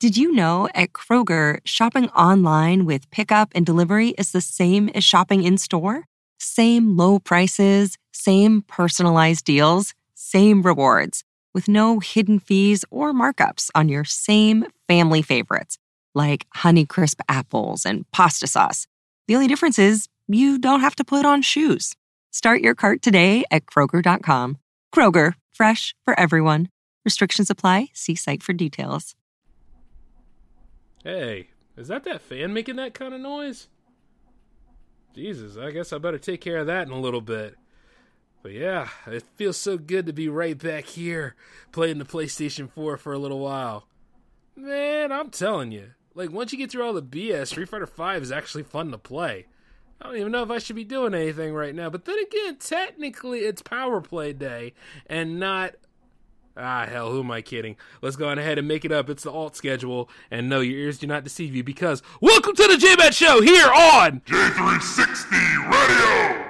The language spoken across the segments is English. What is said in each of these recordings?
Did you know at Kroger, shopping online with pickup and delivery is the same as shopping in store? Same low prices, same personalized deals, same rewards, with no hidden fees or markups on your same family favorites, like Honeycrisp apples and pasta sauce. The only difference is you don't have to put on shoes. Start your cart today at Kroger.com. Kroger, fresh for everyone. Restrictions apply. See site for details. Hey, is that that fan making that kind of noise? Jesus, I guess I better take care of that in a little bit. But yeah, it feels so good to be right back here playing the PlayStation 4 for a little while. Man, I'm telling you, like once you get through all the BS, Street Fighter 5 is actually fun to play. I don't even know if I should be doing anything right now, but then again, technically it's Power Play Day and not Ah, hell, who am I kidding? Let's go on ahead and make it up. It's the alt schedule. And no, your ears do not deceive you because welcome to the J-Bat Show here on J360 Radio!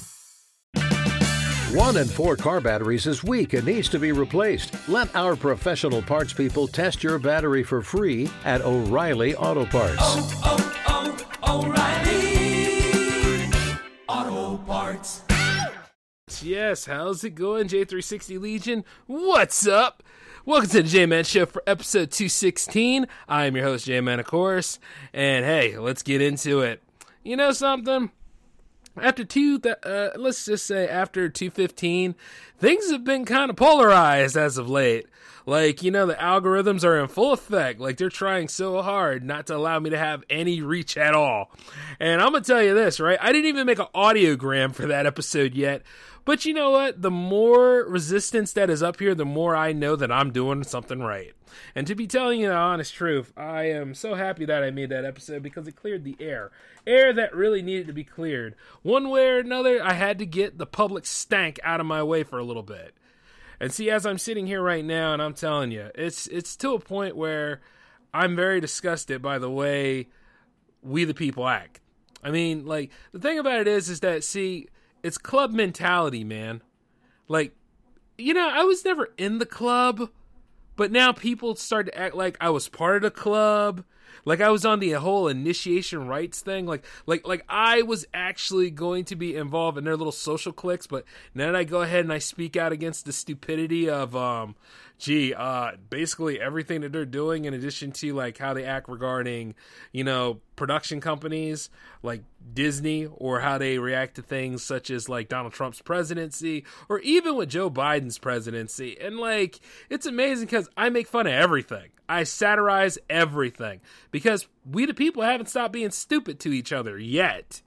One in four car batteries is weak and needs to be replaced. Let our professional parts people test your battery for free at O'Reilly Auto Parts. oh, oh, oh O'Reilly Auto Parts. Yes, how's it going, J360 Legion? What's up? Welcome to the J Man Show for episode 216. I am your host, J Man, of course. And hey, let's get into it. You know something? After two uh, let's just say after 215 things have been kind of polarized as of late like you know the algorithms are in full effect like they're trying so hard not to allow me to have any reach at all and i'm gonna tell you this right i didn't even make an audiogram for that episode yet but you know what? The more resistance that is up here, the more I know that I'm doing something right. And to be telling you the honest truth, I am so happy that I made that episode because it cleared the air. Air that really needed to be cleared. One way or another, I had to get the public stank out of my way for a little bit. And see, as I'm sitting here right now, and I'm telling you, it's it's to a point where I'm very disgusted by the way we the people act. I mean, like the thing about it is, is that see, it's club mentality, man. Like, you know, I was never in the club, but now people start to act like I was part of the club. Like I was on the whole initiation rites thing. Like like like I was actually going to be involved in their little social cliques, but that I go ahead and I speak out against the stupidity of um gee, uh, basically everything that they're doing, in addition to like how they act regarding, you know, production companies like Disney, or how they react to things such as like Donald Trump's presidency, or even with Joe Biden's presidency. And like, it's amazing because I make fun of everything. I satirize everything because we, the people, haven't stopped being stupid to each other yet.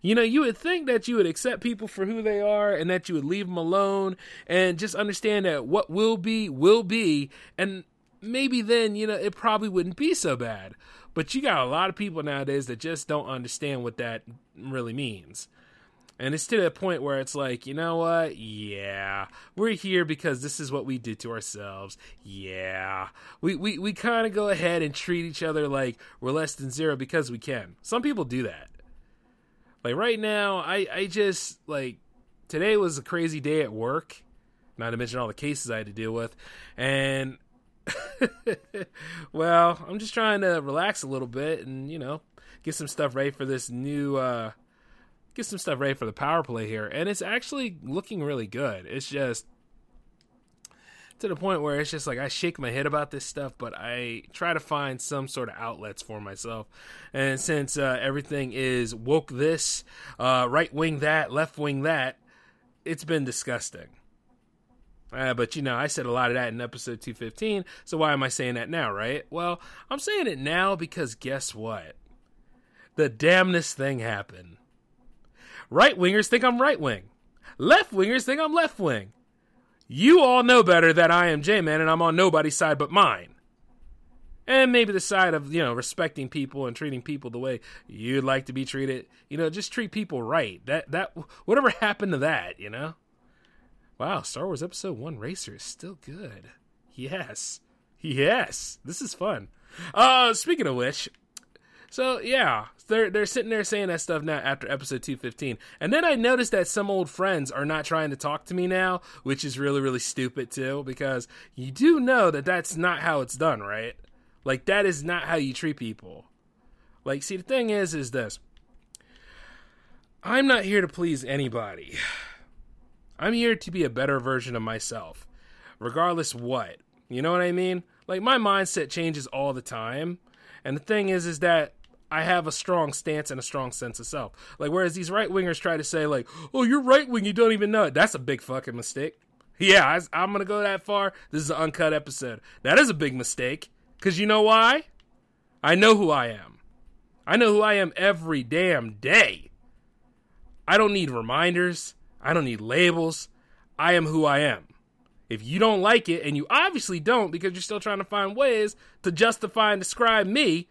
You know, you would think that you would accept people for who they are and that you would leave them alone and just understand that what will be, will be. And maybe then, you know, it probably wouldn't be so bad. But you got a lot of people nowadays that just don't understand what that really means. And it's to the point where it's like, you know what? Yeah. We're here because this is what we did to ourselves. Yeah. We we, we kind of go ahead and treat each other like we're less than zero because we can. Some people do that. Like right now, I I just like today was a crazy day at work, not to mention all the cases I had to deal with, and well, I'm just trying to relax a little bit and you know get some stuff ready for this new uh get some stuff ready for the power play here, and it's actually looking really good. It's just to the point where it's just like I shake my head about this stuff, but I try to find some sort of outlets for myself. And since uh, everything is woke this, uh, right wing that, left wing that, it's been disgusting. Uh, but you know, I said a lot of that in episode 215, so why am I saying that now, right? Well, I'm saying it now because guess what? The damnedest thing happened. Right wingers think I'm right wing. Left wingers think I'm left wing. You all know better that I am J Man and I'm on nobody's side but mine. And maybe the side of, you know, respecting people and treating people the way you'd like to be treated. You know, just treat people right. That that whatever happened to that, you know? Wow, Star Wars Episode 1 Racer is still good. Yes. Yes. This is fun. Uh speaking of which, so yeah, they're they're sitting there saying that stuff now after episode 215. And then I noticed that some old friends are not trying to talk to me now, which is really really stupid too because you do know that that's not how it's done, right? Like that is not how you treat people. Like see the thing is is this. I'm not here to please anybody. I'm here to be a better version of myself, regardless what. You know what I mean? Like my mindset changes all the time. And the thing is is that I have a strong stance and a strong sense of self. Like whereas these right wingers try to say like, "Oh, you're right wing, you don't even know it." That's a big fucking mistake. Yeah, I, am gonna go that far. This is an uncut episode. That is a big mistake. Cause you know why? I know who I am. I know who I am every damn day. I don't need reminders. I don't need labels. I am who I am. If you don't like it, and you obviously don't because you're still trying to find ways to justify and describe me,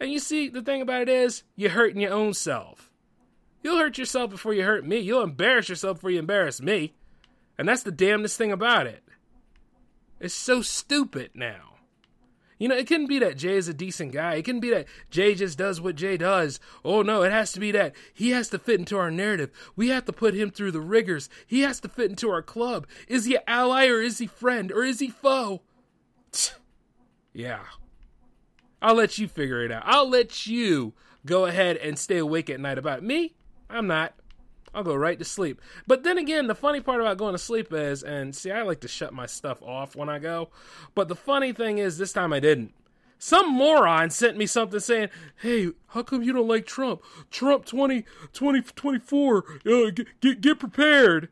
and you see, the thing about it is, you're hurting your own self. You'll hurt yourself before you hurt me. You'll embarrass yourself before you embarrass me. And that's the damnedest thing about it. It's so stupid now. You know, it couldn't be that Jay is a decent guy. It couldn't be that Jay just does what Jay does. Oh no, it has to be that he has to fit into our narrative. We have to put him through the rigors. He has to fit into our club. Is he an ally or is he friend or is he foe? yeah. I'll let you figure it out. I'll let you go ahead and stay awake at night about me. I'm not. I'll go right to sleep. But then again, the funny part about going to sleep is, and see, I like to shut my stuff off when I go. But the funny thing is, this time I didn't. Some moron sent me something saying, "Hey, how come you don't like Trump? Trump 20, 20 24, uh, get, get, get prepared."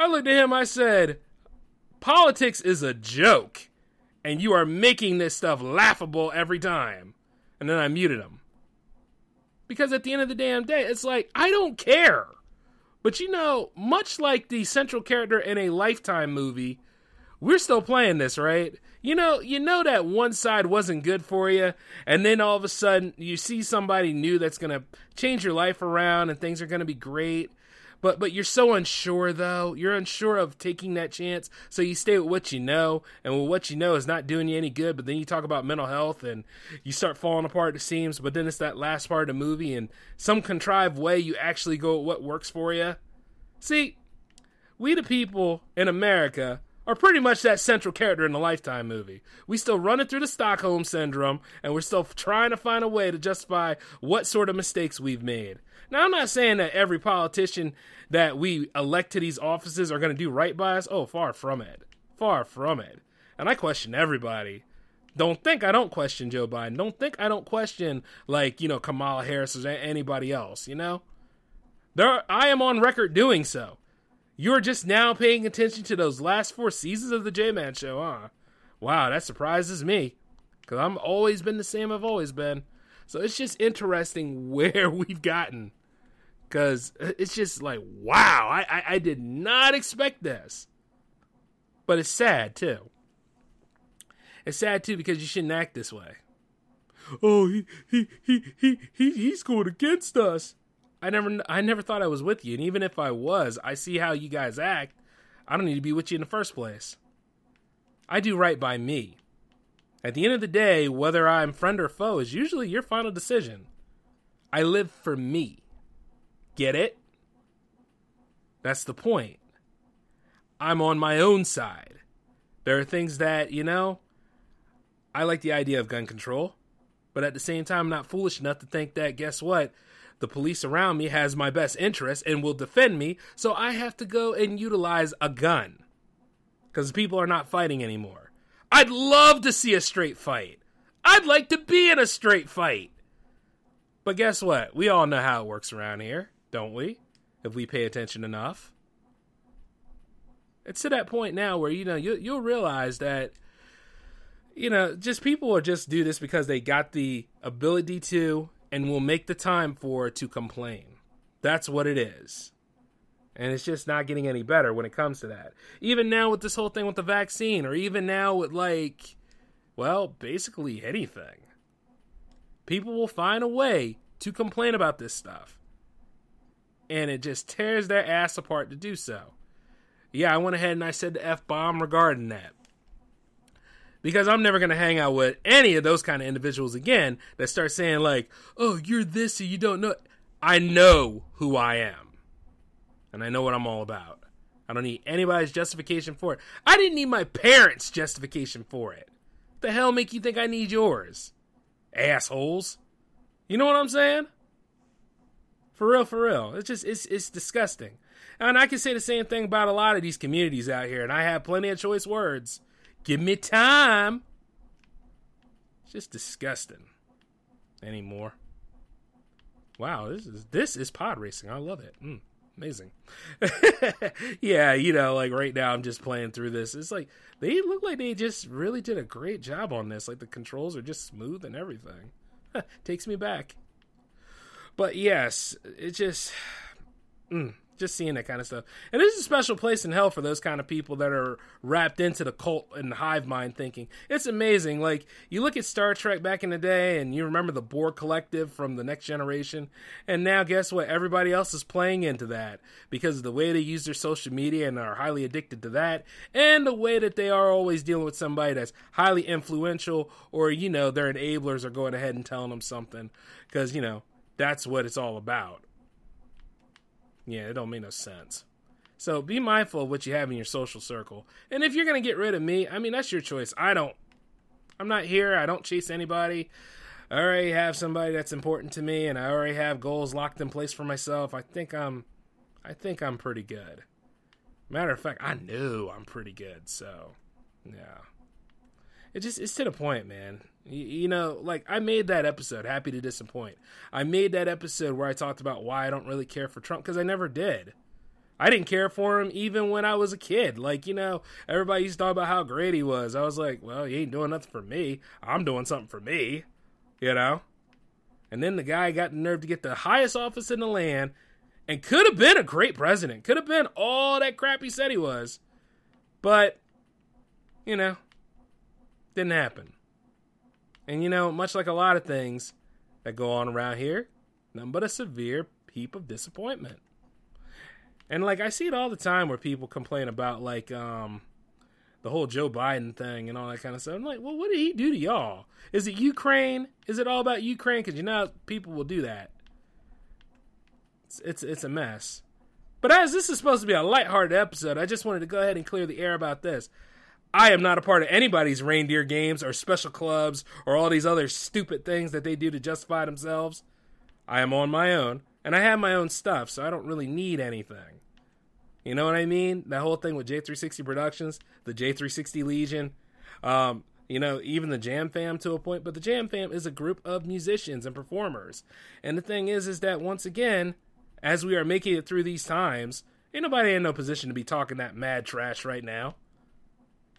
I looked at him. I said, "Politics is a joke." And you are making this stuff laughable every time. And then I muted him. Because at the end of the damn day, it's like, I don't care. But you know, much like the central character in a Lifetime movie, we're still playing this, right? You know, you know that one side wasn't good for you, and then all of a sudden you see somebody new that's going to change your life around and things are going to be great. But but you're so unsure though. You're unsure of taking that chance, so you stay with what you know, and what you know is not doing you any good. But then you talk about mental health, and you start falling apart. It seems, but then it's that last part of the movie, and some contrived way you actually go what works for you. See, we the people in America are pretty much that central character in the Lifetime movie. We still running through the Stockholm syndrome, and we're still trying to find a way to justify what sort of mistakes we've made. Now, I'm not saying that every politician that we elect to these offices are going to do right by us. Oh, far from it. Far from it. And I question everybody. Don't think I don't question Joe Biden. Don't think I don't question, like, you know, Kamala Harris or anybody else, you know? There, I am on record doing so. You're just now paying attention to those last four seasons of the J Man Show, huh? Wow, that surprises me. Because I'm always been the same I've always been. So it's just interesting where we've gotten because it's just like wow I, I, I did not expect this but it's sad too it's sad too because you shouldn't act this way oh he he he he, he he's going against us i never i never thought i was with you and even if i was i see how you guys act i don't need to be with you in the first place i do right by me at the end of the day whether i'm friend or foe is usually your final decision i live for me Get it? That's the point. I'm on my own side. There are things that, you know, I like the idea of gun control, but at the same time, I'm not foolish enough to think that, guess what? The police around me has my best interest and will defend me, so I have to go and utilize a gun. Because people are not fighting anymore. I'd love to see a straight fight. I'd like to be in a straight fight. But guess what? We all know how it works around here don't we? If we pay attention enough. It's to that point now where you know you you'll realize that you know just people will just do this because they got the ability to and will make the time for to complain. That's what it is. And it's just not getting any better when it comes to that. Even now with this whole thing with the vaccine, or even now with like, well, basically anything. People will find a way to complain about this stuff. And it just tears their ass apart to do so. Yeah, I went ahead and I said the F bomb regarding that. Because I'm never going to hang out with any of those kind of individuals again that start saying, like, oh, you're this or you don't know. I know who I am and I know what I'm all about. I don't need anybody's justification for it. I didn't need my parents' justification for it. The hell make you think I need yours? Assholes. You know what I'm saying? For real, for real. It's just it's it's disgusting. And I can say the same thing about a lot of these communities out here, and I have plenty of choice words. Give me time. It's just disgusting. Anymore. Wow, this is this is pod racing. I love it. Mm amazing. yeah, you know, like right now I'm just playing through this. It's like they look like they just really did a great job on this. Like the controls are just smooth and everything. Takes me back. But yes, it just mm, just seeing that kind of stuff. And there's a special place in hell for those kind of people that are wrapped into the cult and hive mind thinking. It's amazing. Like you look at Star Trek back in the day, and you remember the Borg Collective from the Next Generation, and now guess what? Everybody else is playing into that because of the way they use their social media and are highly addicted to that, and the way that they are always dealing with somebody that's highly influential, or you know their enablers are going ahead and telling them something because you know that's what it's all about. Yeah, it don't make no sense. So be mindful of what you have in your social circle. And if you're gonna get rid of me, I mean that's your choice. I don't I'm not here, I don't chase anybody. I already have somebody that's important to me and I already have goals locked in place for myself. I think I'm I think I'm pretty good. Matter of fact, I know I'm pretty good, so yeah. It just it's to the point, man. You, know, like I made that episode, Happy to Disappoint. I made that episode where I talked about why I don't really care for Trump because I never did. I didn't care for him even when I was a kid. Like, you know, everybody used to talk about how great he was. I was like, well, he ain't doing nothing for me. I'm doing something for me, you know? And then the guy got the nerve to get the highest office in the land and could have been a great president. Could have been all that crap he said he was. But, you know, didn't happen. And you know, much like a lot of things that go on around here, nothing but a severe heap of disappointment. And like I see it all the time where people complain about like um the whole Joe Biden thing and all that kind of stuff. I'm like, well, what did he do to y'all? Is it Ukraine? Is it all about Ukraine? Because you know people will do that. It's, it's it's a mess. But as this is supposed to be a lighthearted episode, I just wanted to go ahead and clear the air about this. I am not a part of anybody's reindeer games or special clubs or all these other stupid things that they do to justify themselves. I am on my own, and I have my own stuff, so I don't really need anything. You know what I mean? That whole thing with J360 Productions, the J360 Legion, um, you know, even the Jam Fam to a point, but the Jam Fam is a group of musicians and performers. And the thing is, is that once again, as we are making it through these times, ain't nobody in no position to be talking that mad trash right now.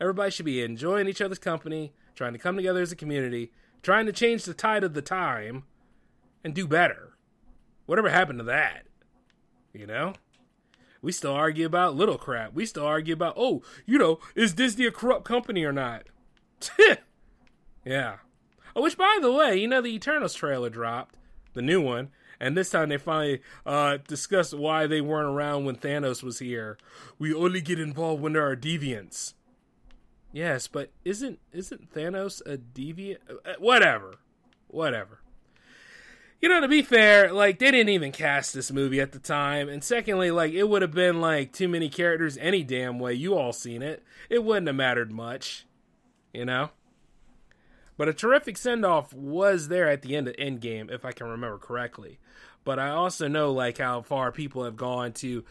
Everybody should be enjoying each other's company, trying to come together as a community, trying to change the tide of the time and do better. Whatever happened to that? You know? We still argue about little crap. We still argue about, oh, you know, is Disney a corrupt company or not? yeah. Oh, which, by the way, you know, the Eternals trailer dropped, the new one, and this time they finally uh, discussed why they weren't around when Thanos was here. We only get involved when there are deviants. Yes, but isn't isn't Thanos a deviant? Uh, whatever, whatever. You know, to be fair, like they didn't even cast this movie at the time, and secondly, like it would have been like too many characters any damn way. You all seen it; it wouldn't have mattered much, you know. But a terrific send off was there at the end of Endgame, if I can remember correctly. But I also know like how far people have gone to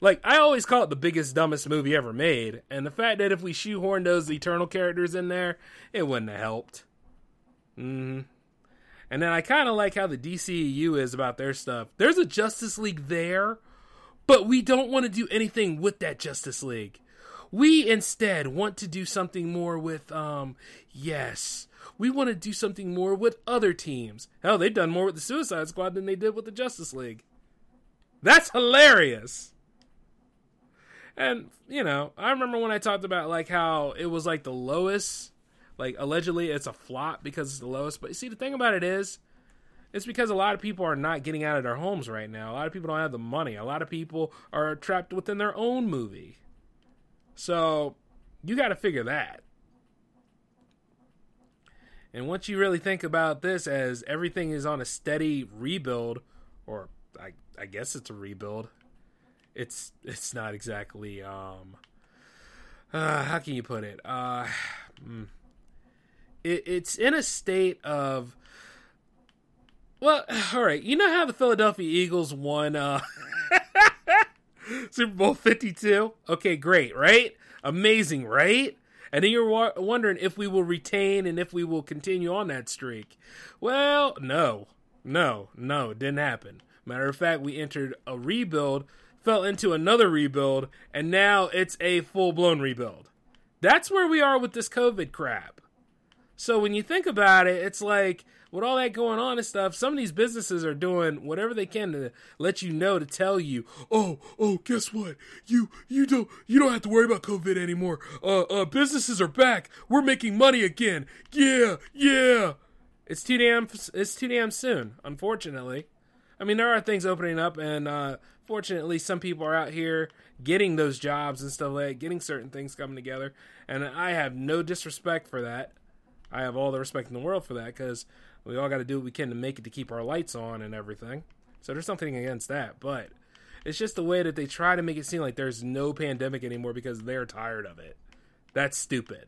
like I always call it the biggest dumbest movie ever made, and the fact that if we shoehorned those eternal characters in there, it wouldn't have helped. Hmm. And then I kind of like how the DCEU is about their stuff. There's a Justice League there, but we don't want to do anything with that Justice League. We instead want to do something more with, um, yes, we want to do something more with other teams. Hell, they've done more with the Suicide Squad than they did with the Justice League. That's hilarious. And, you know, I remember when I talked about like how it was like the lowest, like allegedly it's a flop because it's the lowest. But you see, the thing about it is, it's because a lot of people are not getting out of their homes right now. A lot of people don't have the money. A lot of people are trapped within their own movie. So you got to figure that. And once you really think about this as everything is on a steady rebuild, or I, I guess it's a rebuild, it's it's not exactly um uh, how can you put it? Uh mm, it, it's in a state of well all right you know how the philadelphia eagles won uh super bowl 52 okay great right? Amazing right? And then you're wa- wondering if we will retain and if we will continue on that streak. Well no no no it didn't happen. Matter of fact we entered a rebuild fell into another rebuild, and now it's a full blown rebuild. That's where we are with this COVID crap. So when you think about it, it's like with all that going on and stuff, some of these businesses are doing whatever they can to let you know to tell you, oh, oh, guess what? You you don't you don't have to worry about COVID anymore. Uh, uh, businesses are back. We're making money again. Yeah, yeah. It's too damn it's too damn soon, unfortunately. I mean, there are things opening up, and uh, fortunately, some people are out here getting those jobs and stuff like getting certain things coming together. And I have no disrespect for that. I have all the respect in the world for that because we all got to do what we can to make it to keep our lights on and everything. So there's something against that, but it's just the way that they try to make it seem like there's no pandemic anymore because they're tired of it. That's stupid.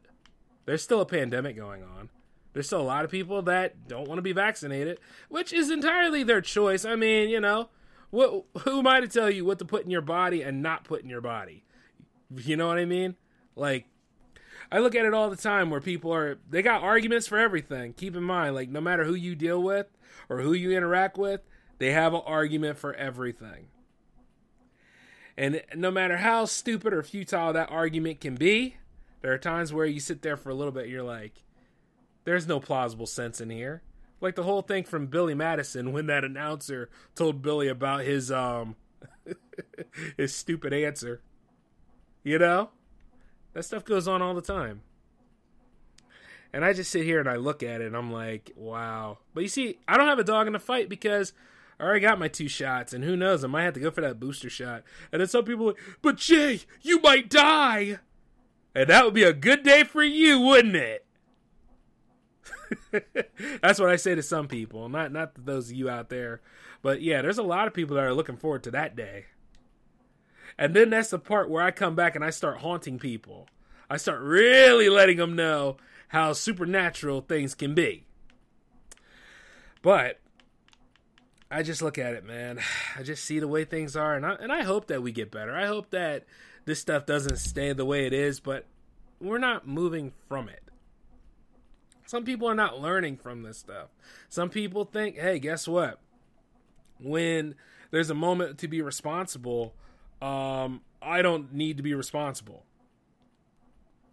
There's still a pandemic going on. There's still a lot of people that don't want to be vaccinated, which is entirely their choice. I mean, you know, what who am I to tell you what to put in your body and not put in your body? You know what I mean? Like I look at it all the time where people are they got arguments for everything. Keep in mind, like no matter who you deal with or who you interact with, they have an argument for everything. And no matter how stupid or futile that argument can be, there are times where you sit there for a little bit, you're like, there's no plausible sense in here like the whole thing from Billy Madison when that announcer told Billy about his um his stupid answer. You know? That stuff goes on all the time. And I just sit here and I look at it and I'm like, wow. But you see, I don't have a dog in the fight because I already got my two shots, and who knows, I might have to go for that booster shot. And then some people like, but Jay, you might die. And that would be a good day for you, wouldn't it? That's what I say to some people, not not those of you out there. But yeah, there's a lot of people that are looking forward to that day. And then that's the part where I come back and I start haunting people. I start really letting them know how supernatural things can be. But I just look at it, man. I just see the way things are, and I, and I hope that we get better. I hope that this stuff doesn't stay the way it is, but we're not moving from it. Some people are not learning from this stuff. Some people think, hey, guess what? When there's a moment to be responsible, um, I don't need to be responsible.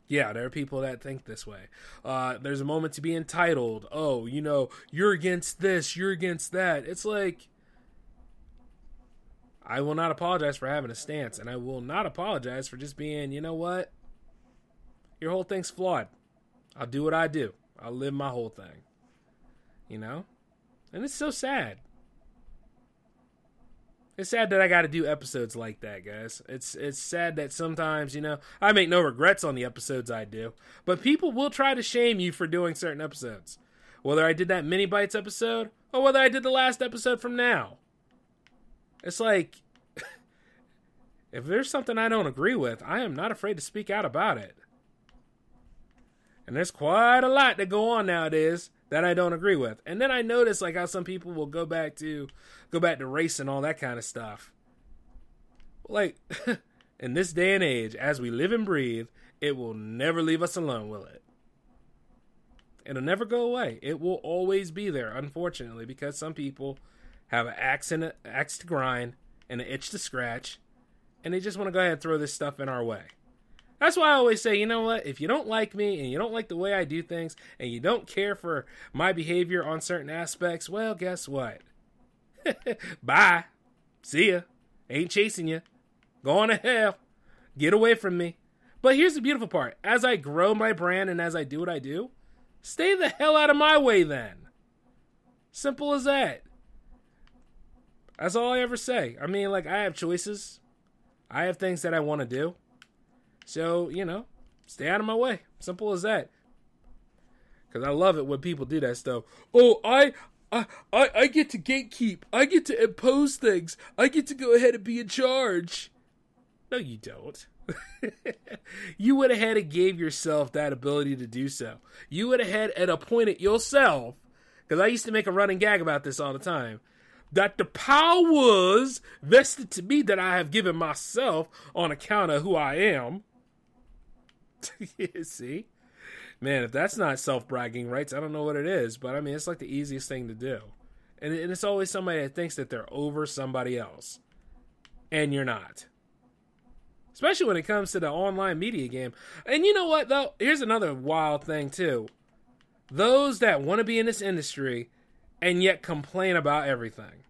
Yeah, there are people that think this way. Uh, there's a moment to be entitled. Oh, you know, you're against this, you're against that. It's like, I will not apologize for having a stance, and I will not apologize for just being, you know what? Your whole thing's flawed. I'll do what I do. I live my whole thing. You know? And it's so sad. It's sad that I got to do episodes like that, guys. It's it's sad that sometimes, you know, I make no regrets on the episodes I do, but people will try to shame you for doing certain episodes. Whether I did that mini bites episode or whether I did the last episode from now. It's like if there's something I don't agree with, I am not afraid to speak out about it. And there's quite a lot that go on nowadays that I don't agree with. And then I notice like how some people will go back to go back to race and all that kind of stuff. Like in this day and age, as we live and breathe, it will never leave us alone, will it? It'll never go away. It will always be there, unfortunately, because some people have an axe, and a, axe to grind and an itch to scratch, and they just want to go ahead and throw this stuff in our way. That's why I always say, you know what? If you don't like me and you don't like the way I do things and you don't care for my behavior on certain aspects, well, guess what? Bye. See ya. Ain't chasing you. Going to hell. Get away from me. But here's the beautiful part. As I grow my brand and as I do what I do, stay the hell out of my way then. Simple as that. That's all I ever say. I mean, like, I have choices, I have things that I want to do. So, you know, stay out of my way. Simple as that. Because I love it when people do that stuff. Oh, I. I, I, I get to gatekeep. I get to impose things. I get to go ahead and be in charge. No, you don't. you went ahead and gave yourself that ability to do so. You went ahead and appointed yourself, because I used to make a running gag about this all the time, that the powers vested to me that I have given myself on account of who I am. See? Man, if that's not self bragging rights, I don't know what it is. But I mean, it's like the easiest thing to do. And, and it's always somebody that thinks that they're over somebody else. And you're not especially when it comes to the online media game. And you know what, though? Here's another wild thing, too. Those that want to be in this industry and yet complain about everything.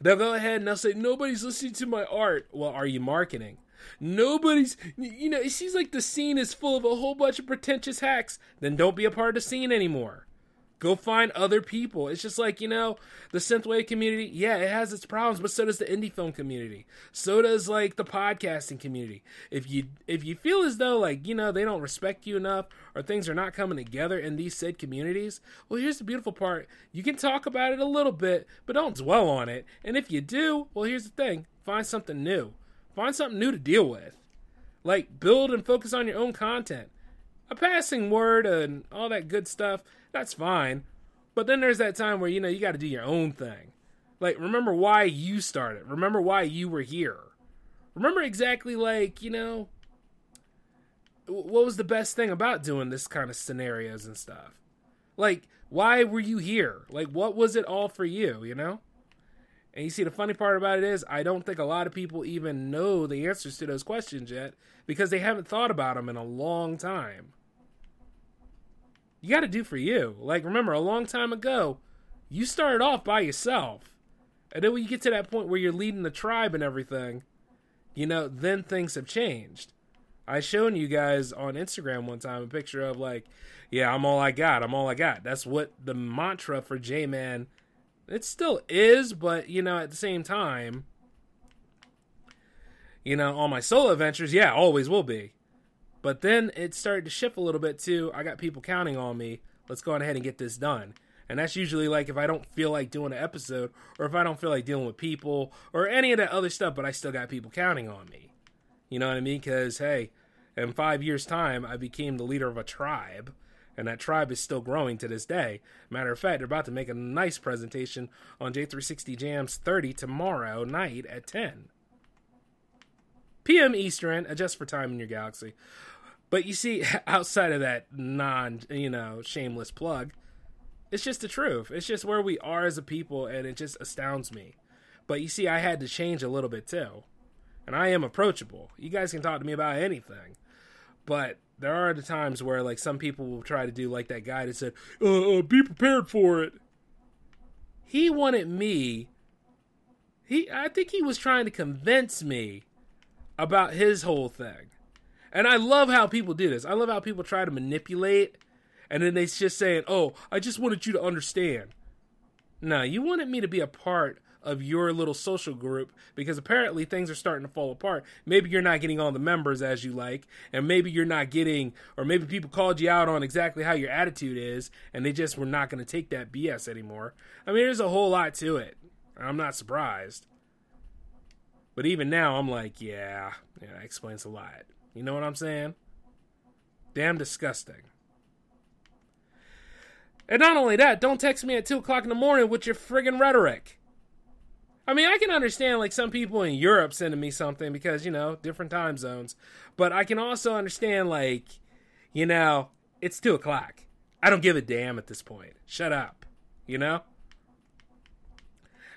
They'll go ahead and they'll say, Nobody's listening to my art. Well, are you marketing? Nobody's, you know, it seems like the scene is full of a whole bunch of pretentious hacks. Then don't be a part of the scene anymore. Go find other people. It's just like, you know, the synthwave community, yeah, it has its problems, but so does the indie film community. So does like the podcasting community. If you if you feel as though like, you know, they don't respect you enough or things are not coming together in these said communities, well, here's the beautiful part. You can talk about it a little bit, but don't dwell on it. And if you do, well, here's the thing. Find something new. Find something new to deal with. Like build and focus on your own content. A passing word and all that good stuff that's fine. But then there's that time where, you know, you got to do your own thing. Like, remember why you started. Remember why you were here. Remember exactly, like, you know, what was the best thing about doing this kind of scenarios and stuff? Like, why were you here? Like, what was it all for you, you know? And you see, the funny part about it is, I don't think a lot of people even know the answers to those questions yet because they haven't thought about them in a long time you got to do for you. Like, remember, a long time ago, you started off by yourself. And then when you get to that point where you're leading the tribe and everything, you know, then things have changed. I shown you guys on Instagram one time a picture of like, yeah, I'm all I got. I'm all I got. That's what the mantra for J Man. It still is, but you know, at the same time, you know, on my solo adventures, yeah, always will be. But then it started to shift a little bit too. I got people counting on me. Let's go ahead and get this done. And that's usually like if I don't feel like doing an episode or if I don't feel like dealing with people or any of that other stuff, but I still got people counting on me. You know what I mean? Because, hey, in five years' time, I became the leader of a tribe. And that tribe is still growing to this day. Matter of fact, they're about to make a nice presentation on J360 Jams 30 tomorrow night at 10 p.m. Eastern. Adjust for time in your galaxy. But you see, outside of that non, you know, shameless plug, it's just the truth. It's just where we are as a people, and it just astounds me. But you see, I had to change a little bit too. And I am approachable. You guys can talk to me about anything. But there are the times where, like, some people will try to do like that guy that said, uh, uh, be prepared for it. He wanted me. He, I think he was trying to convince me about his whole thing. And I love how people do this. I love how people try to manipulate and then they just saying, "Oh, I just wanted you to understand." No, you wanted me to be a part of your little social group because apparently things are starting to fall apart. Maybe you're not getting all the members as you like, and maybe you're not getting, or maybe people called you out on exactly how your attitude is, and they just were not going to take that BS anymore. I mean, there's a whole lot to it. I'm not surprised. But even now, I'm like, yeah, yeah, that explains a lot. You know what I'm saying? Damn disgusting. And not only that, don't text me at 2 o'clock in the morning with your friggin' rhetoric. I mean, I can understand like some people in Europe sending me something because, you know, different time zones. But I can also understand, like, you know, it's 2 o'clock. I don't give a damn at this point. Shut up. You know?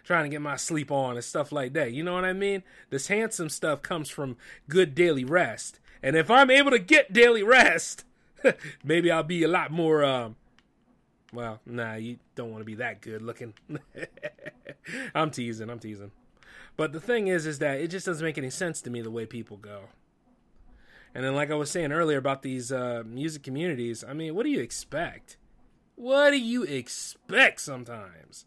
Trying to get my sleep on and stuff like that. You know what I mean? This handsome stuff comes from good daily rest And if I'm able to get daily rest, maybe I'll be a lot more um well, nah, you don't want to be that good looking. I'm teasing, I'm teasing. But the thing is is that it just doesn't make any sense to me the way people go. And then like I was saying earlier about these uh music communities, I mean, what do you expect? What do you expect sometimes?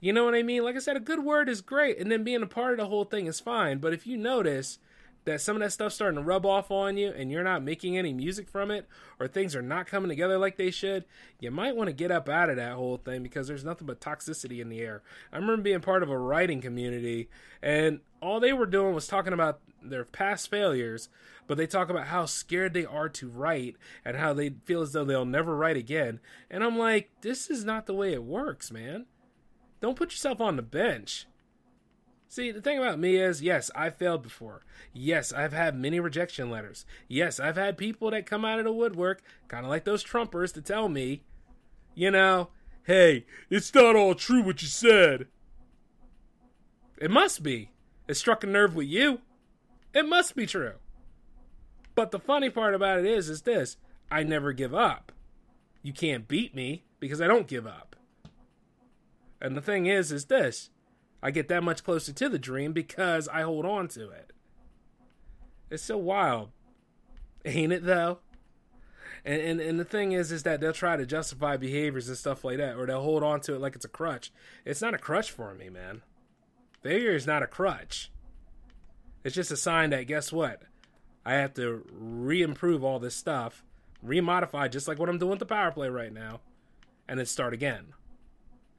You know what I mean? Like I said, a good word is great, and then being a part of the whole thing is fine. But if you notice that some of that stuff's starting to rub off on you and you're not making any music from it, or things are not coming together like they should, you might want to get up out of that whole thing because there's nothing but toxicity in the air. I remember being part of a writing community, and all they were doing was talking about their past failures, but they talk about how scared they are to write and how they feel as though they'll never write again. And I'm like, this is not the way it works, man. Don't put yourself on the bench. See, the thing about me is, yes, I've failed before. Yes, I've had many rejection letters. Yes, I've had people that come out of the woodwork, kind of like those Trumpers, to tell me, you know, hey, it's not all true what you said. It must be. It struck a nerve with you. It must be true. But the funny part about it is, is this I never give up. You can't beat me because I don't give up. And the thing is, is this I get that much closer to the dream because I hold on to it. It's so wild. Ain't it though? And, and and the thing is is that they'll try to justify behaviors and stuff like that, or they'll hold on to it like it's a crutch. It's not a crutch for me, man. Failure is not a crutch. It's just a sign that guess what? I have to re-improve all this stuff, remodify just like what I'm doing with the power play right now, and then start again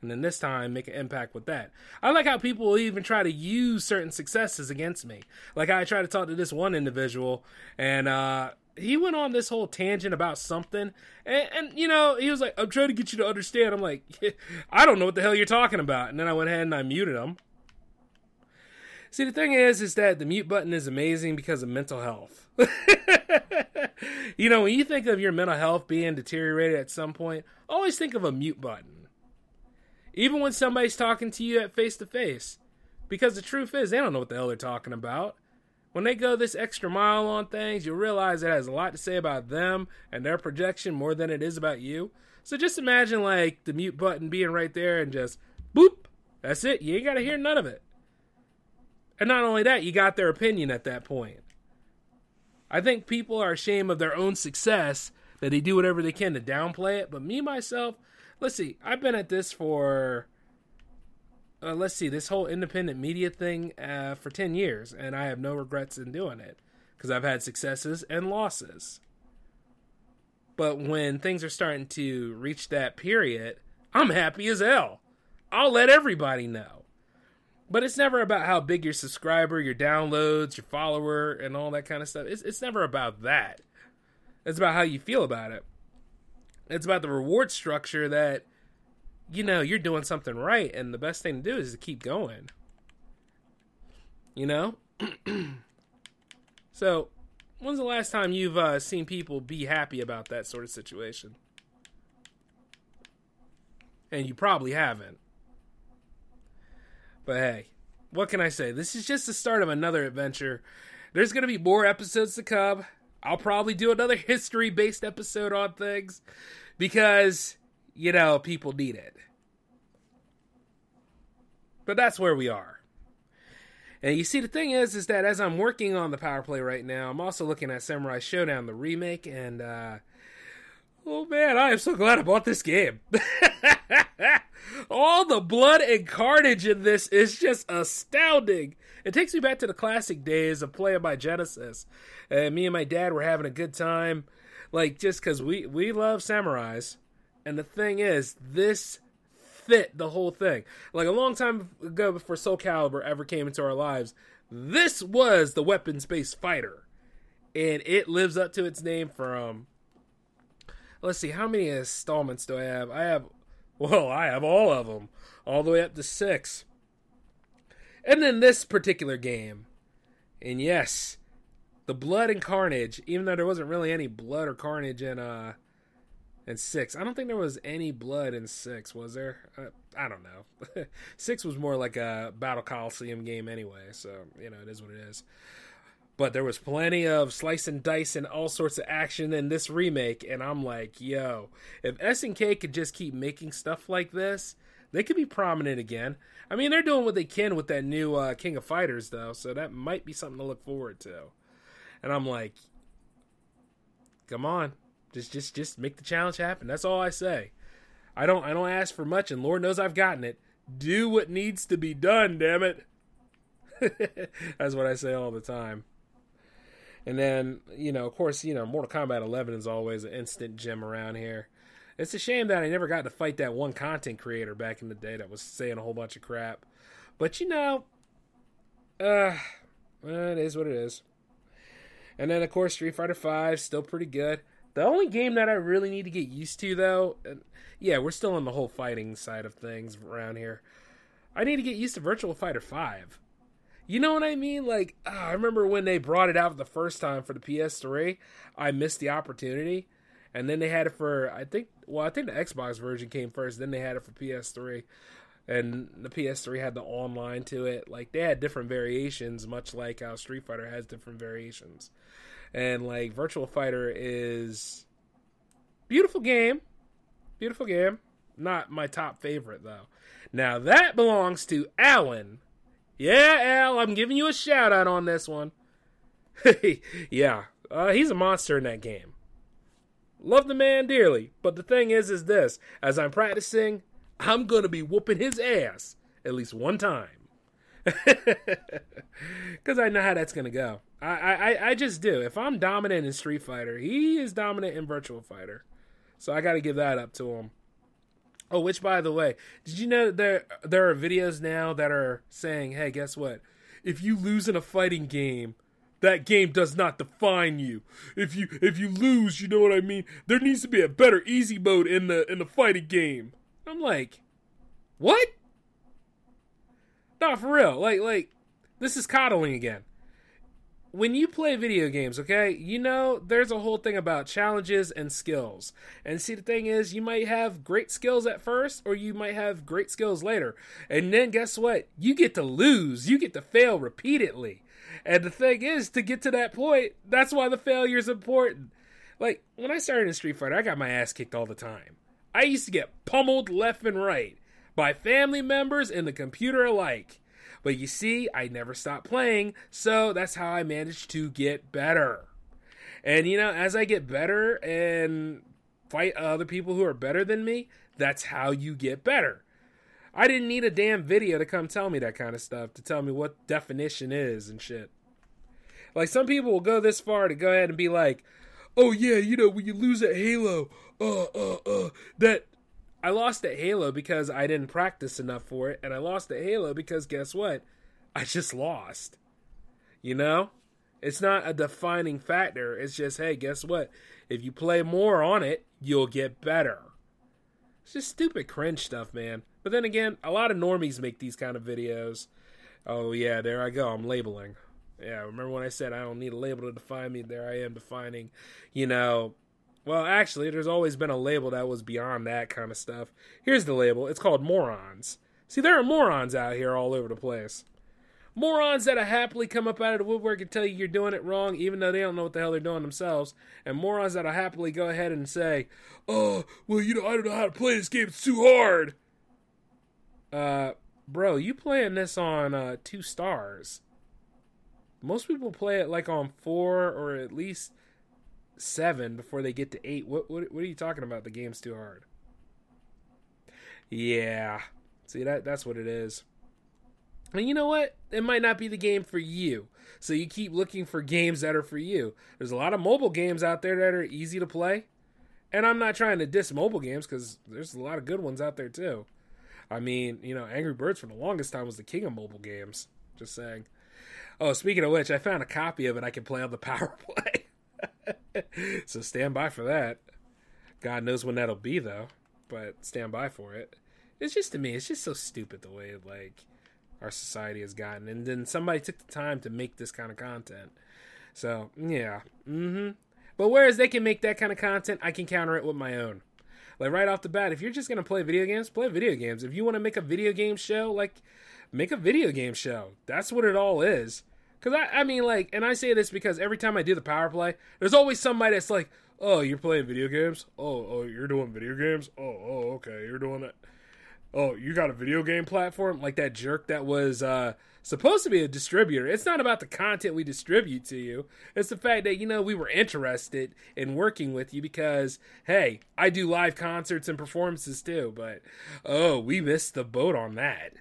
and then this time make an impact with that. I like how people even try to use certain successes against me. Like I tried to talk to this one individual, and uh, he went on this whole tangent about something, and, and, you know he was like, "I'm trying to get you to understand." I'm like, "I don't know what the hell you're talking about," and then I went ahead and I muted him. See, the thing is, is that the mute button is amazing because of mental health. you know, when you think of your mental health being deteriorated at some point, always think of a mute button even when somebody's talking to you at face to face. Because the truth is, they don't know what the hell they're talking about. When they go this extra mile on things, you'll realize it has a lot to say about them and their projection more than it is about you. So just imagine like the mute button being right there and just boop. That's it. You ain't got to hear none of it. And not only that, you got their opinion at that point. I think people are ashamed of their own success that they do whatever they can to downplay it. But me, myself, let's see. I've been at this for uh, let's see this whole independent media thing uh, for 10 years and i have no regrets in doing it because i've had successes and losses. But when things are starting to reach that period i'm happy as hell. I'll let everybody know. But it's never about how big your subscriber your downloads your follower and all that kind of stuff. It's, it's never about that it's about how you feel about it it's about the reward structure that you know you're doing something right, and the best thing to do is to keep going. You know. so, when's the last time you've uh, seen people be happy about that sort of situation? And you probably haven't. But hey, what can I say? This is just the start of another adventure. There's going to be more episodes to come. I'll probably do another history based episode on things because, you know, people need it. But that's where we are. And you see, the thing is, is that as I'm working on the power play right now, I'm also looking at Samurai Shodown, the remake, and uh, oh man, I am so glad I bought this game. All the blood and carnage in this is just astounding. It takes me back to the classic days of playing my Genesis. And me and my dad were having a good time, like just because we we love samurais. And the thing is, this fit the whole thing. Like a long time ago, before Soul Calibur ever came into our lives, this was the weapons-based fighter, and it lives up to its name from. Let's see, how many installments do I have? I have, well, I have all of them, all the way up to six. And then this particular game, and yes, the blood and carnage. Even though there wasn't really any blood or carnage in uh and six. I don't think there was any blood in six, was there? Uh, I don't know. six was more like a Battle Coliseum game anyway, so, you know, it is what it is. But there was plenty of slice and dice and all sorts of action in this remake and i'm like yo if snk could just keep making stuff like this they could be prominent again. I mean they're doing what they can with that new uh, king of fighters though so that might be something to look forward to. And i'm like come on. Just just just make the challenge happen. That's all i say. I don't i don't ask for much and lord knows i've gotten it. Do what needs to be done damn it. That's what i say all the time and then, you know, of course, you know, Mortal Kombat 11 is always an instant gem around here. It's a shame that I never got to fight that one content creator back in the day that was saying a whole bunch of crap. But you know, uh, it is what it is. And then, of course, Street Fighter Five still pretty good. The only game that I really need to get used to, though, yeah, we're still on the whole fighting side of things around here. I need to get used to Virtual Fighter Five. You know what I mean? Like, uh, I remember when they brought it out the first time for the PS3, I missed the opportunity. And then they had it for, I think, well, I think the Xbox version came first, then they had it for PS3. And the PS3 had the online to it. Like, they had different variations, much like how Street Fighter has different variations. And, like, Virtual Fighter is beautiful game. Beautiful game. Not my top favorite, though. Now, that belongs to Alan yeah, Al, I'm giving you a shout out on this one. yeah, uh, he's a monster in that game. Love the man dearly, but the thing is, is this: as I'm practicing, I'm gonna be whooping his ass at least one time, because I know how that's gonna go. I, I, I just do. If I'm dominant in Street Fighter, he is dominant in Virtual Fighter, so I got to give that up to him. Oh, which by the way, did you know that there there are videos now that are saying, "Hey, guess what? If you lose in a fighting game, that game does not define you. If you if you lose, you know what I mean? There needs to be a better easy mode in the in the fighting game." I'm like, "What?" Not for real. Like like this is coddling again when you play video games, okay, you know there's a whole thing about challenges and skills. And see, the thing is, you might have great skills at first, or you might have great skills later. And then guess what? You get to lose, you get to fail repeatedly. And the thing is, to get to that point, that's why the failure is important. Like, when I started in Street Fighter, I got my ass kicked all the time. I used to get pummeled left and right by family members and the computer alike. But you see, I never stopped playing, so that's how I managed to get better. And you know, as I get better and fight other people who are better than me, that's how you get better. I didn't need a damn video to come tell me that kind of stuff, to tell me what definition is and shit. Like some people will go this far to go ahead and be like, "Oh yeah, you know, when you lose at Halo, uh uh uh that I lost at Halo because I didn't practice enough for it, and I lost at Halo because guess what? I just lost. You know? It's not a defining factor. It's just, hey, guess what? If you play more on it, you'll get better. It's just stupid cringe stuff, man. But then again, a lot of normies make these kind of videos. Oh, yeah, there I go. I'm labeling. Yeah, remember when I said I don't need a label to define me? There I am defining, you know, well, actually, there's always been a label that was beyond that kind of stuff. Here's the label. It's called morons. See, there are morons out here all over the place. Morons that'll happily come up out of the woodwork and tell you you're doing it wrong, even though they don't know what the hell they're doing themselves. And morons that'll happily go ahead and say, "Oh, well, you know, I don't know how to play this game. It's too hard." Uh, bro, you playing this on uh, two stars? Most people play it like on four or at least seven before they get to eight. What what, what are you talking about? The game's too hard. Yeah, see that that's what it is. And you know what? It might not be the game for you. So you keep looking for games that are for you. There's a lot of mobile games out there that are easy to play. And I'm not trying to diss mobile games because there's a lot of good ones out there too. I mean, you know, Angry Birds for the longest time was the king of mobile games. Just saying. Oh, speaking of which, I found a copy of it I can play on the Power Play. so stand by for that. God knows when that'll be though, but stand by for it. It's just to me, it's just so stupid the way like our society has gotten, and then somebody took the time to make this kind of content. So yeah, mm-hmm. But whereas they can make that kind of content, I can counter it with my own. Like right off the bat, if you're just gonna play video games, play video games. If you want to make a video game show, like make a video game show. That's what it all is Because I, I mean, like, and I say this because every time I do the power play, there's always somebody that's like, "Oh, you're playing video games? Oh, oh, you're doing video games? Oh, oh, okay, you're doing that. Oh, you got a video game platform like that jerk that was uh, supposed to be a distributor. It's not about the content we distribute to you. It's the fact that you know we were interested in working with you because hey, I do live concerts and performances too. But oh, we missed the boat on that.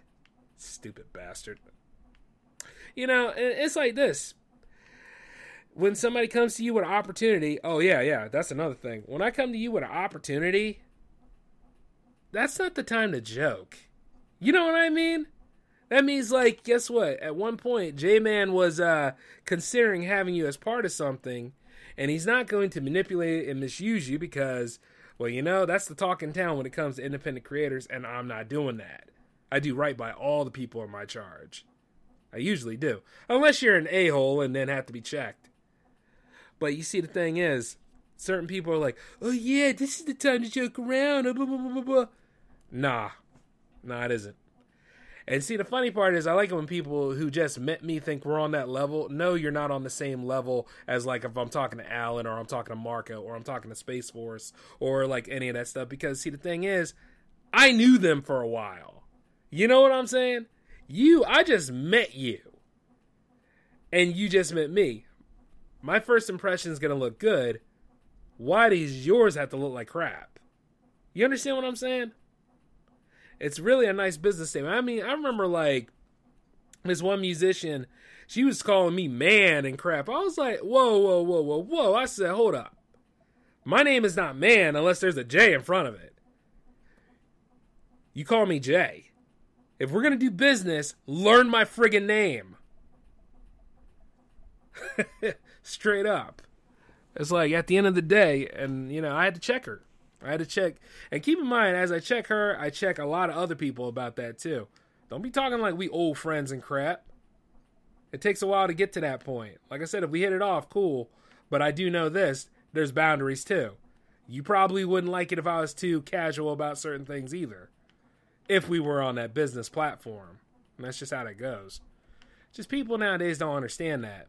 Stupid bastard. You know, it's like this. When somebody comes to you with an opportunity, oh yeah, yeah, that's another thing. When I come to you with an opportunity, that's not the time to joke. You know what I mean? That means like, guess what? At one point, J Man was uh considering having you as part of something, and he's not going to manipulate and misuse you because, well, you know, that's the talk in town when it comes to independent creators, and I'm not doing that. I do right by all the people in my charge. I usually do. Unless you're an a hole and then have to be checked. But you see, the thing is, certain people are like, oh yeah, this is the time to joke around. Blah, blah, blah. Nah. Nah, it isn't. And see, the funny part is, I like it when people who just met me think we're on that level. No, you're not on the same level as like if I'm talking to Alan or I'm talking to Marco or I'm talking to Space Force or like any of that stuff. Because see, the thing is, I knew them for a while. You know what I'm saying? You, I just met you. And you just met me. My first impression is going to look good. Why does yours have to look like crap? You understand what I'm saying? It's really a nice business statement. I mean, I remember like this one musician, she was calling me man and crap. I was like, whoa, whoa, whoa, whoa, whoa. I said, hold up. My name is not man unless there's a J in front of it. You call me Jay. If we're gonna do business, learn my friggin' name. Straight up. It's like at the end of the day, and you know, I had to check her. I had to check, and keep in mind, as I check her, I check a lot of other people about that too. Don't be talking like we old friends and crap. It takes a while to get to that point. Like I said, if we hit it off, cool. But I do know this: there's boundaries too. You probably wouldn't like it if I was too casual about certain things either if we were on that business platform. And that's just how that goes. Just people nowadays don't understand that.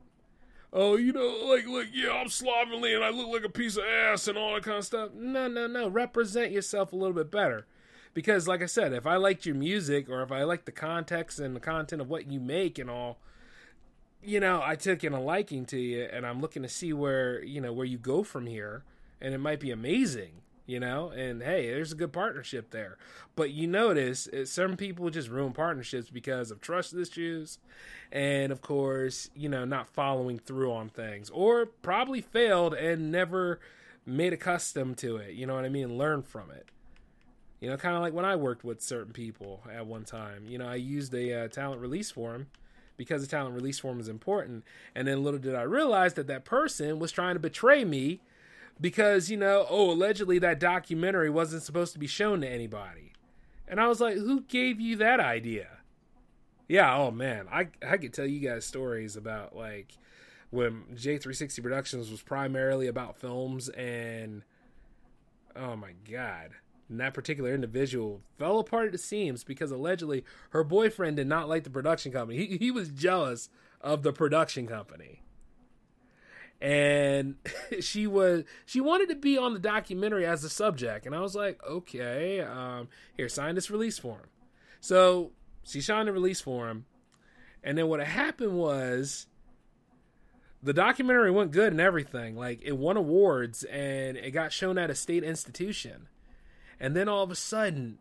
Oh, you know, like, like, yeah, I'm slovenly and I look like a piece of ass and all that kind of stuff. No, no, no. Represent yourself a little bit better. Because, like I said, if I liked your music or if I liked the context and the content of what you make and all, you know, I took in a liking to you and I'm looking to see where, you know, where you go from here. And it might be amazing you know? And hey there's a good partnership there. But you notice some people just ruin partnerships because of trust issues and of course you know not following through on things or probably failed and never made accustomed to it you know what i mean? Learn from it. You know kind of like when i worked with certain people at one time you know i used a uh, talent release form because the talent release form is important. And then little did i realize that that person was trying to betray me because you know, oh, allegedly that documentary wasn't supposed to be shown to anybody. And I was like, who gave you that idea? Yeah, oh man, I I could tell you guys stories about like when J360 Productions was primarily about films and oh my god. And that particular individual fell apart at the seams because allegedly her boyfriend did not like the production company. He, he was jealous of the production company and she was she wanted to be on the documentary as a subject. And i was like okay um, here sign this release form. So she signed the release form. And then what happened was the documentary went good and everything. Like it won awards and it got shown at a state institution. And then all of a sudden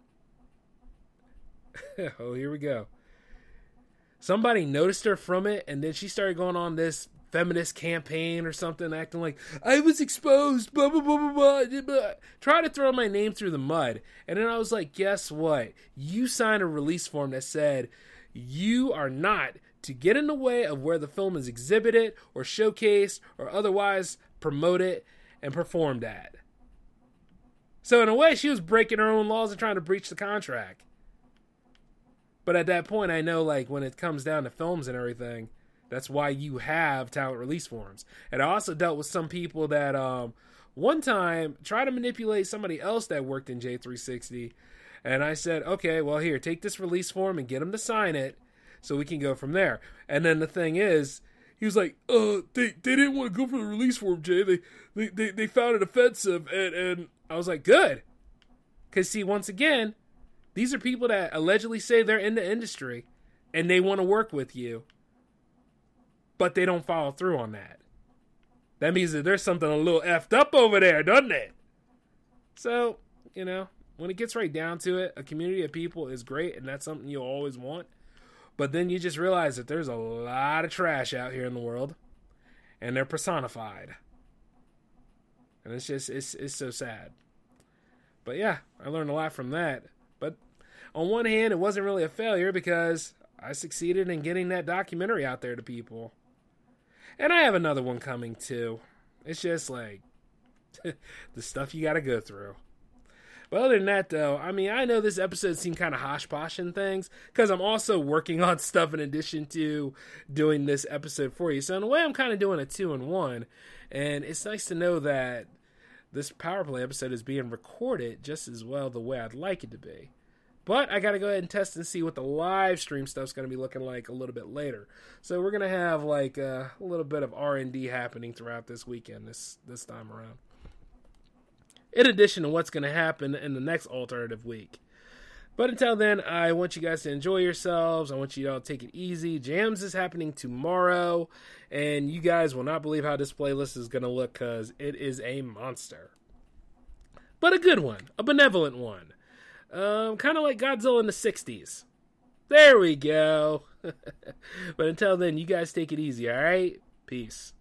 oh here we go. Somebody noticed her from it and then she started going on this feminist campaign or something, acting like I was exposed, blah blah blah blah blah. blah. Try to throw my name through the mud, and then I was like, guess what? You signed a release form that said you are not to get in the way of where the film is exhibited or showcased or otherwise promoted and performed at. So in a way, she was breaking her own laws and trying to breach the contract. But at that point, I know like when it comes down to films and everything that's why you have talent release forms. And I also dealt with some people that um, one time tried to manipulate somebody else that worked in J360. And I said, okay, well, here, take this release form and get them to sign it so we can go from there. And then the thing is, he was like, "Uh, they they didn't want to go for the release form, Jay. They they they, they found it offensive." And and I was like, "Good," because see, once again, these are people that allegedly say they're in the industry and they want to work with you, but they don't follow through on that. That means that there's something a little effed up over there, doesn't it? So, you know, when it gets right down to it, a community of people is great and that's something you'll always want. But then you just realize that there's a lot of trash out here in the world and they're personified. And it's just it's it's so sad. But yeah, I learned a lot from that. But on one hand, it wasn't really a failure because I succeeded in getting that documentary out there to people. And I have another one coming too. It's just like the stuff you got to go through. But other than that, though, I mean, I know this episode seemed kind of hosh posh and things because I'm also working on stuff in addition to doing this episode for you. So, in a way, I'm kind of doing a two in one. And it's nice to know that this Power Play episode is being recorded just as well the way I'd like it to be. But I got to go ahead and test and see what the live stream stuff's going to be looking like a little bit later. So we're going to have like uh, a little bit of R&D happening throughout this weekend this this time around in addition to what's going to happen in the next alternative week. But until then, I want you guys to enjoy yourselves. I want you all to take it easy. Jams is happening tomorrow, and you guys will not believe how this playlist is going to look because it is a monster. But a good one, a benevolent one. Um, kind of like Godzilla in the 60s. There we go. but until then, you guys take it easy, all right? Peace.